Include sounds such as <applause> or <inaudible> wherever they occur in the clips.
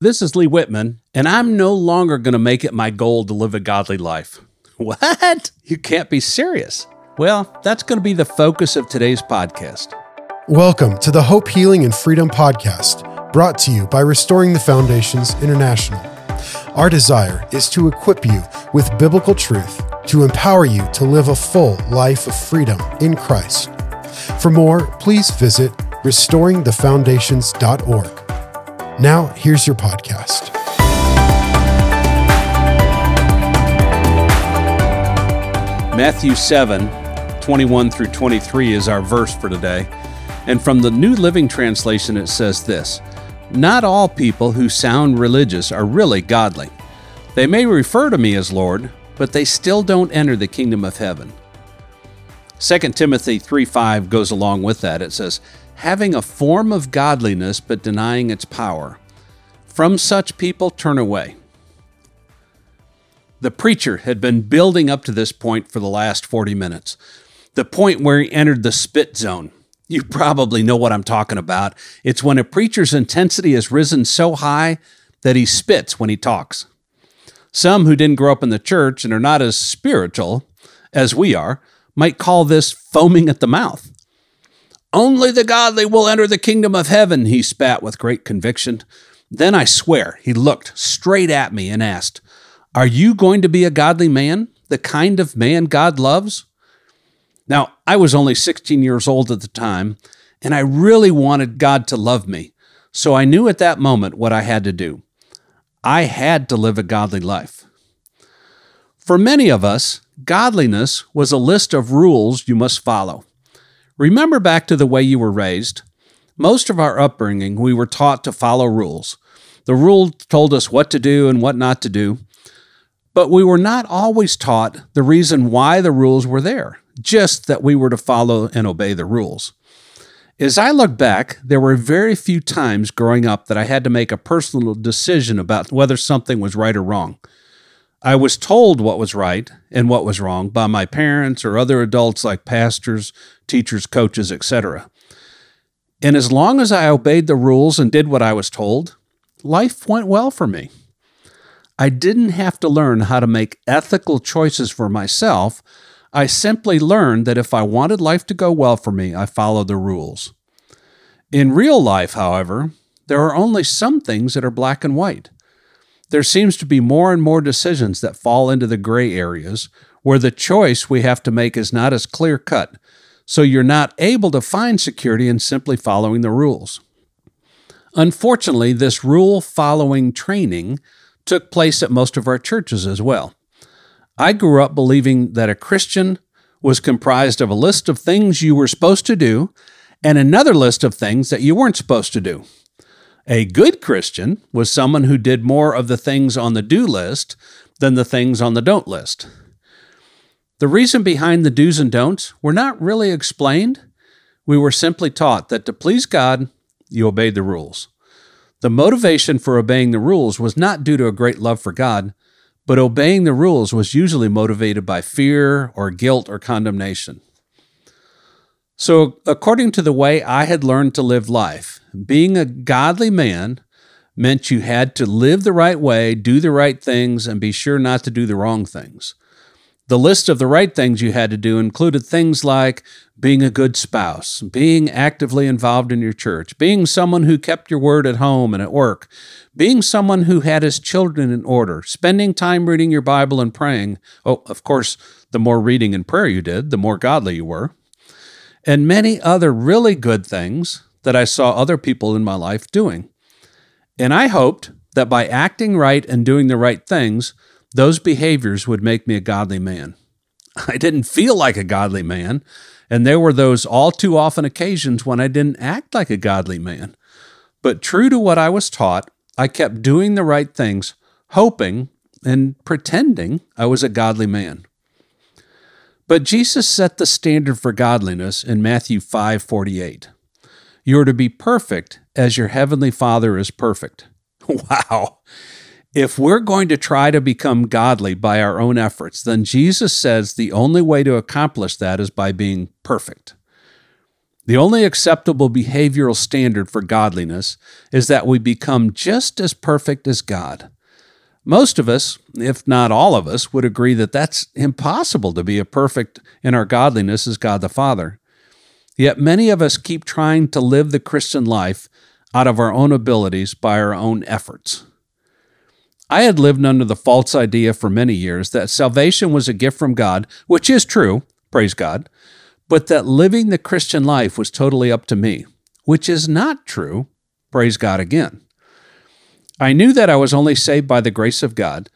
This is Lee Whitman, and I'm no longer going to make it my goal to live a godly life. <laughs> What? You can't be serious. Well, that's going to be the focus of today's podcast. Welcome to the Hope, Healing, and Freedom podcast, brought to you by Restoring the Foundations International. Our desire is to equip you with biblical truth to empower you to live a full life of freedom in Christ. For more, please visit restoringthefoundations.org. Now, here's your podcast. Matthew 7, 21 through 23 is our verse for today. And from the New Living Translation, it says this Not all people who sound religious are really godly. They may refer to me as Lord, but they still don't enter the kingdom of heaven. 2 Timothy 3 5 goes along with that. It says, having a form of godliness but denying its power. From such people, turn away. The preacher had been building up to this point for the last 40 minutes, the point where he entered the spit zone. You probably know what I'm talking about. It's when a preacher's intensity has risen so high that he spits when he talks. Some who didn't grow up in the church and are not as spiritual as we are might call this foaming at the mouth. Only the godly will enter the kingdom of heaven, he spat with great conviction. Then I swear he looked straight at me and asked, Are you going to be a godly man, the kind of man God loves? Now, I was only 16 years old at the time, and I really wanted God to love me, so I knew at that moment what I had to do. I had to live a godly life. For many of us, godliness was a list of rules you must follow. Remember back to the way you were raised. Most of our upbringing, we were taught to follow rules. The rule told us what to do and what not to do, but we were not always taught the reason why the rules were there, just that we were to follow and obey the rules. As I look back, there were very few times growing up that I had to make a personal decision about whether something was right or wrong. I was told what was right and what was wrong by my parents or other adults like pastors, teachers, coaches, etc. And as long as I obeyed the rules and did what I was told, life went well for me. I didn't have to learn how to make ethical choices for myself. I simply learned that if I wanted life to go well for me, I followed the rules. In real life, however, there are only some things that are black and white there seems to be more and more decisions that fall into the gray areas where the choice we have to make is not as clear cut, so you're not able to find security in simply following the rules. Unfortunately, this rule following training took place at most of our churches as well. I grew up believing that a Christian was comprised of a list of things you were supposed to do and another list of things that you weren't supposed to do. A good Christian was someone who did more of the things on the do list than the things on the don't list. The reason behind the do's and don'ts were not really explained. We were simply taught that to please God, you obeyed the rules. The motivation for obeying the rules was not due to a great love for God, but obeying the rules was usually motivated by fear or guilt or condemnation. So, according to the way I had learned to live life, being a godly man meant you had to live the right way, do the right things, and be sure not to do the wrong things. The list of the right things you had to do included things like being a good spouse, being actively involved in your church, being someone who kept your word at home and at work, being someone who had his children in order, spending time reading your Bible and praying. Oh, of course, the more reading and prayer you did, the more godly you were and many other really good things that I saw other people in my life doing. And I hoped that by acting right and doing the right things, those behaviors would make me a godly man. <laughs> I didn't feel like a godly man, and there were those all too often occasions when I didn't act like a godly man. But true to what I was taught, I kept doing the right things, hoping and pretending I was a godly man. But Jesus set the standard for godliness in Matthew 5:48. You are to be perfect as your heavenly Father is perfect. <laughs> Wow. If we're going to try to become godly by our own efforts, then Jesus says the only way to accomplish that is by being perfect. The only acceptable behavioral standard for godliness is that we become just as perfect as God. Most of us, if not all of us, would agree that that's impossible to be a perfect in our godliness as God the Father. Yet many of us keep trying to live the Christian life out of our own abilities by our own efforts. I had lived under the false idea for many years that salvation was a gift from God, which is true, praise God, but that living the Christian life was totally up to me, which is not true. Praise God again. I knew that I was only saved by the grace of God,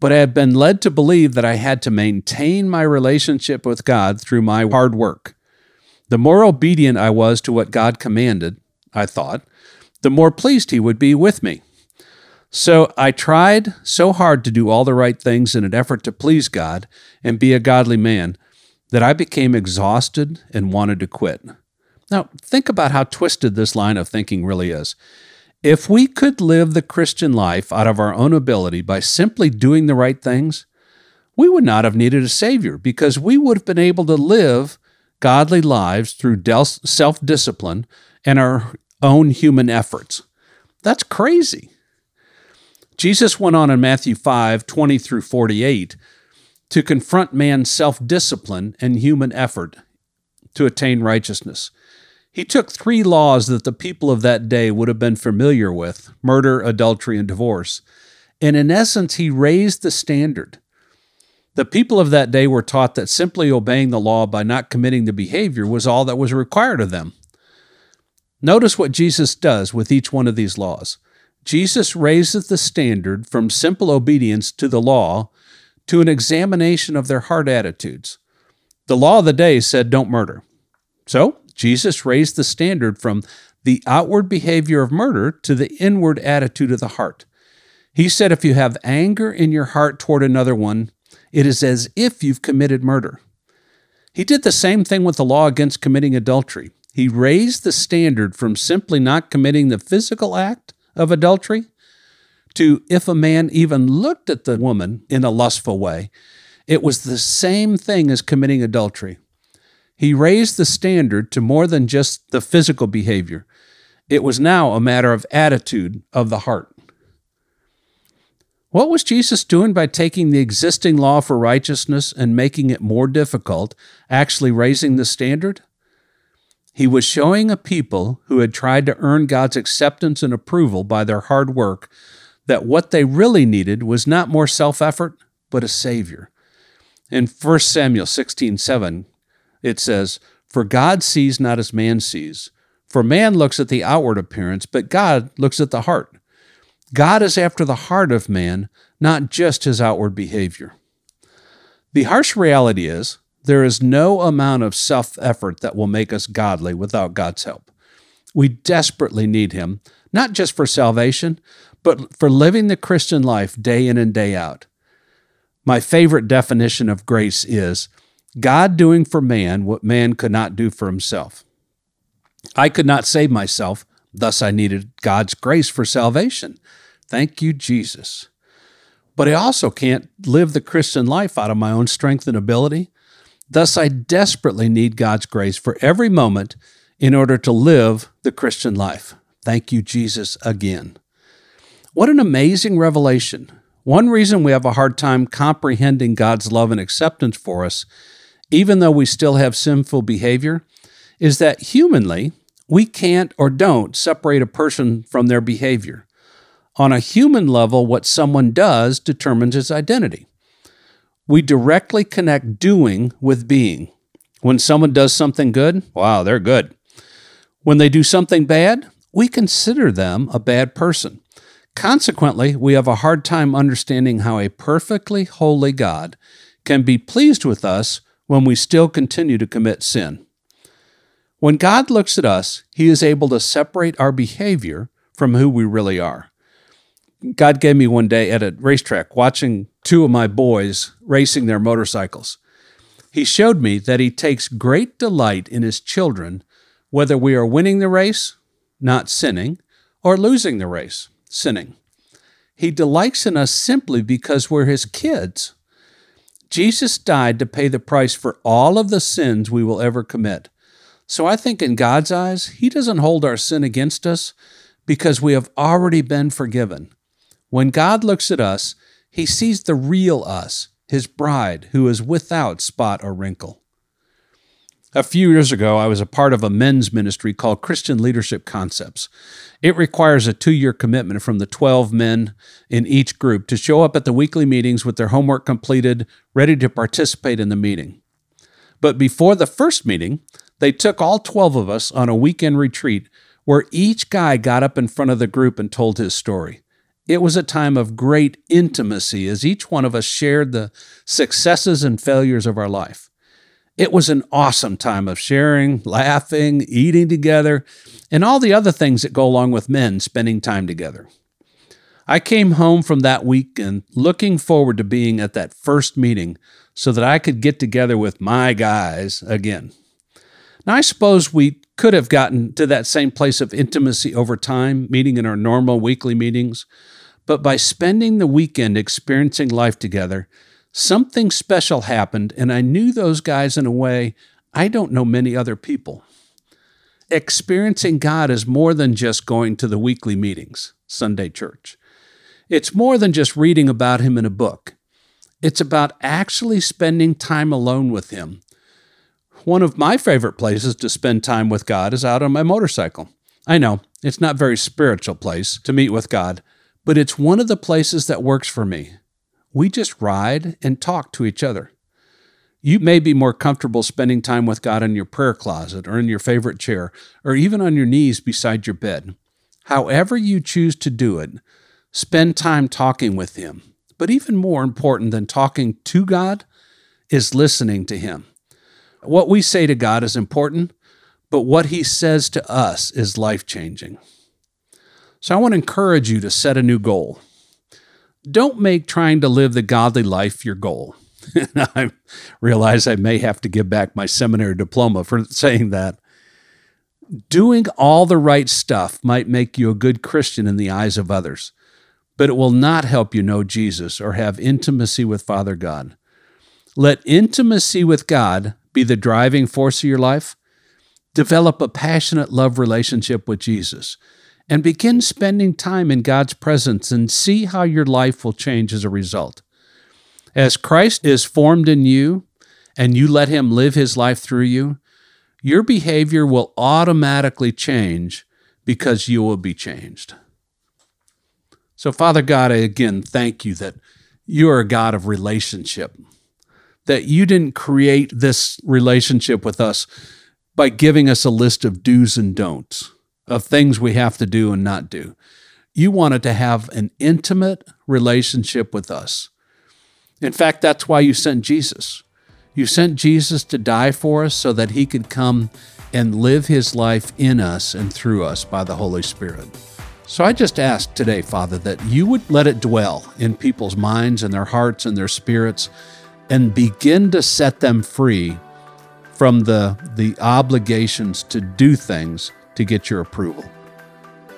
but I had been led to believe that I had to maintain my relationship with God through my hard work. The more obedient I was to what God commanded, I thought, the more pleased He would be with me. So I tried so hard to do all the right things in an effort to please God and be a godly man that I became exhausted and wanted to quit. Now, think about how twisted this line of thinking really is. If we could live the Christian life out of our own ability by simply doing the right things, we would not have needed a Savior because we would have been able to live godly lives through self discipline and our own human efforts. That's crazy. Jesus went on in Matthew 5 20 through 48 to confront man's self discipline and human effort to attain righteousness. He took three laws that the people of that day would have been familiar with murder, adultery, and divorce. And in essence, he raised the standard. The people of that day were taught that simply obeying the law by not committing the behavior was all that was required of them. Notice what Jesus does with each one of these laws. Jesus raises the standard from simple obedience to the law to an examination of their heart attitudes. The law of the day said, don't murder. So, Jesus raised the standard from the outward behavior of murder to the inward attitude of the heart. He said, if you have anger in your heart toward another one, it is as if you've committed murder. He did the same thing with the law against committing adultery. He raised the standard from simply not committing the physical act of adultery to if a man even looked at the woman in a lustful way, it was the same thing as committing adultery. He raised the standard to more than just the physical behavior. It was now a matter of attitude of the heart. What was Jesus doing by taking the existing law for righteousness and making it more difficult, actually raising the standard? He was showing a people who had tried to earn God's acceptance and approval by their hard work that what they really needed was not more self effort, but a Savior. In 1 Samuel 16 7, it says, For God sees not as man sees. For man looks at the outward appearance, but God looks at the heart. God is after the heart of man, not just his outward behavior. The harsh reality is, there is no amount of self effort that will make us godly without God's help. We desperately need Him, not just for salvation, but for living the Christian life day in and day out. My favorite definition of grace is God doing for man what man could not do for himself. I could not save myself, thus, I needed God's grace for salvation. Thank you, Jesus. But I also can't live the Christian life out of my own strength and ability. Thus, I desperately need God's grace for every moment in order to live the Christian life. Thank you, Jesus, again. What an amazing revelation. One reason we have a hard time comprehending God's love and acceptance for us, even though we still have sinful behavior, is that humanly, we can't or don't separate a person from their behavior. On a human level, what someone does determines his identity. We directly connect doing with being. When someone does something good, wow, they're good. When they do something bad, we consider them a bad person. Consequently, we have a hard time understanding how a perfectly holy God can be pleased with us when we still continue to commit sin. When God looks at us, He is able to separate our behavior from who we really are. God gave me one day at a racetrack watching two of my boys racing their motorcycles. He showed me that He takes great delight in His children, whether we are winning the race, not sinning, or losing the race sinning. He delights in us simply because we're his kids. Jesus died to pay the price for all of the sins we will ever commit. So I think in God's eyes, He doesn't hold our sin against us because we have already been forgiven. When God looks at us, He sees the real us, His bride, who is without spot or wrinkle. A few years ago, I was a part of a men's ministry called Christian Leadership Concepts. It requires a two year commitment from the 12 men in each group to show up at the weekly meetings with their homework completed, ready to participate in the meeting. But before the first meeting, they took all 12 of us on a weekend retreat where each guy got up in front of the group and told his story. It was a time of great intimacy as each one of us shared the successes and failures of our life. It was an awesome time of sharing, laughing, eating together, and all the other things that go along with men spending time together. I came home from that weekend looking forward to being at that first meeting so that I could get together with my guys again. Now, I suppose we could have gotten to that same place of intimacy over time, meeting in our normal weekly meetings, but by spending the weekend experiencing life together, something special happened, and I knew those guys in a way I don't know many other people. Experiencing God is more than just going to the weekly meetings, Sunday church. It's more than just reading about Him in a book. It's about actually spending time alone with Him. One of my favorite places to spend time with God is out on my motorcycle. I know it's not a very spiritual place to meet with God, but it's one of the places that works for me. We just ride and talk to each other. You may be more comfortable spending time with God in your prayer closet or in your favorite chair or even on your knees beside your bed. However, you choose to do it, spend time talking with Him. But even more important than talking to God is listening to Him. What we say to God is important, but what He says to us is life changing. So I want to encourage you to set a new goal. Don't make trying to live the godly life your goal. <laughs> I realize I may have to give back my seminary diploma for saying that. Doing all the right stuff might make you a good Christian in the eyes of others, but it will not help you know Jesus or have intimacy with Father God. Let intimacy with God be the driving force of your life. Develop a passionate love relationship with Jesus and begin spending time in God's presence and see how your life will change as a result. As Christ is formed in you and you let Him live His life through you, your behavior will automatically change because you will be changed. So, Father God, I again thank you that you are a God of relationship, that you didn't create this relationship with us by giving us a list of do's and don'ts of things we have to do and not do. You wanted to have an intimate relationship with us. In fact, that's why you sent Jesus. You sent Jesus to die for us so that he could come and live his life in us and through us by the Holy Spirit. So I just ask today, Father, that you would let it dwell in people's minds and their hearts and their spirits and begin to set them free from the, the obligations to do things to get your approval.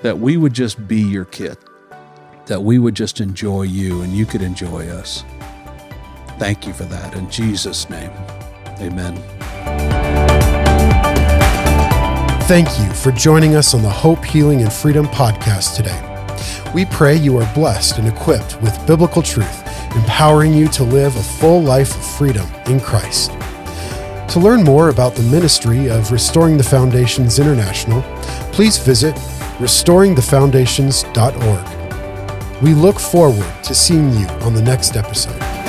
That we would just be your kid. That we would just enjoy you and you could enjoy us. Thank you for that. In Jesus' name, amen. Thank you for joining us on the Hope, Healing, and Freedom podcast today. We pray you are blessed and equipped with biblical truth, empowering you to live a full life of freedom in Christ. To learn more about the ministry of Restoring the Foundations International, please visit restoringthefoundations.org. We look forward to seeing you on the next episode.